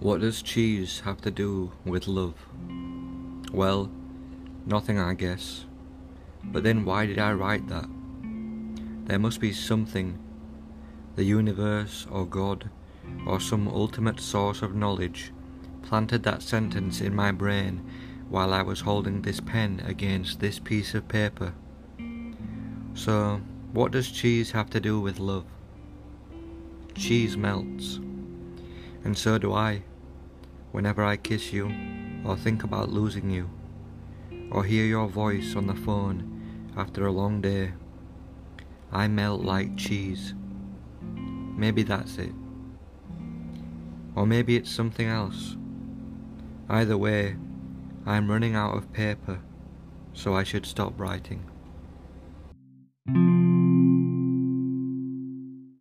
What does cheese have to do with love? Well, nothing, I guess. But then why did I write that? There must be something, the universe or God, or some ultimate source of knowledge, planted that sentence in my brain while I was holding this pen against this piece of paper. So, what does cheese have to do with love? Cheese melts, and so do I whenever I kiss you, or think about losing you, or hear your voice on the phone after a long day. I melt like cheese. Maybe that's it. Or maybe it's something else. Either way, I'm running out of paper, so I should stop writing.